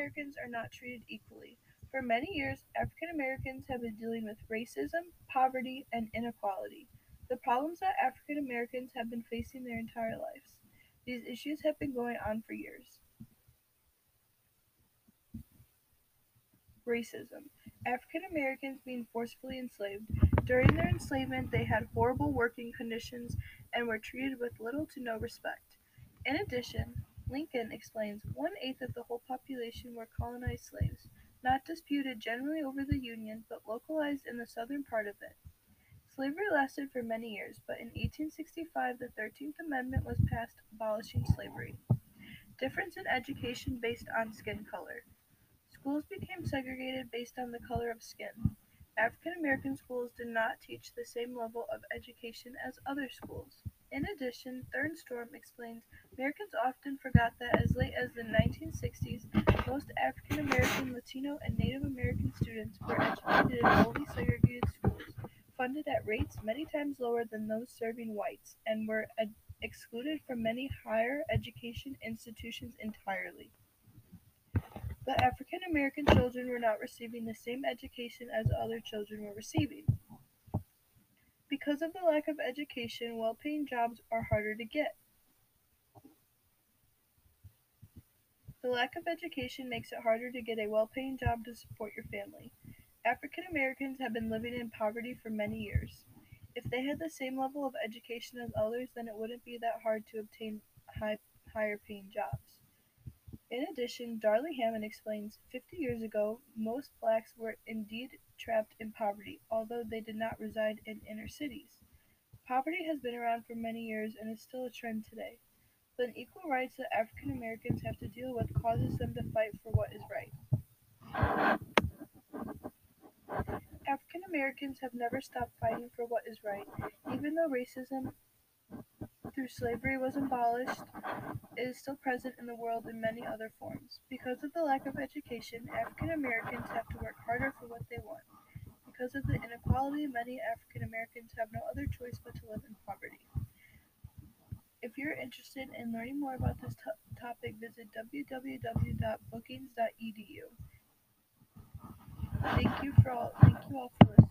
Americans are not treated equally. For many years, African Americans have been dealing with racism, poverty, and inequality. The problems that African Americans have been facing their entire lives. These issues have been going on for years. Racism. African Americans being forcefully enslaved. During their enslavement, they had horrible working conditions and were treated with little to no respect. In addition, Lincoln explains one eighth of the whole population were colonized slaves, not disputed generally over the Union, but localized in the southern part of it. Slavery lasted for many years, but in 1865 the Thirteenth Amendment was passed abolishing slavery. Difference in education based on skin color. Schools became segregated based on the color of skin. African American schools did not teach the same level of education as other schools. In addition, Thernstrom explains Americans often forgot that as late as the 1960s, most African American, Latino, and Native American students were educated in fully segregated schools, funded at rates many times lower than those serving whites, and were ed- excluded from many higher education institutions entirely. But African American children were not receiving the same education as other children were receiving. Because of the lack of education, well paying jobs are harder to get. The lack of education makes it harder to get a well paying job to support your family. African Americans have been living in poverty for many years. If they had the same level of education as others, then it wouldn't be that hard to obtain high, higher paying jobs. In addition, Darling-Hammond explains 50 years ago, most blacks were indeed trapped in poverty, although they did not reside in inner cities. Poverty has been around for many years and is still a trend today. The unequal rights that African Americans have to deal with causes them to fight for what is right. African Americans have never stopped fighting for what is right, even though racism through slavery was abolished, it is still present in the world in many other forms. Because of the lack of education, African Americans have to work harder for what they want. Because of the inequality, many African Americans have no other choice but to live in poverty. If you're interested in learning more about this to- topic, visit www.brookings.edu. Thank you for all. Thank you all for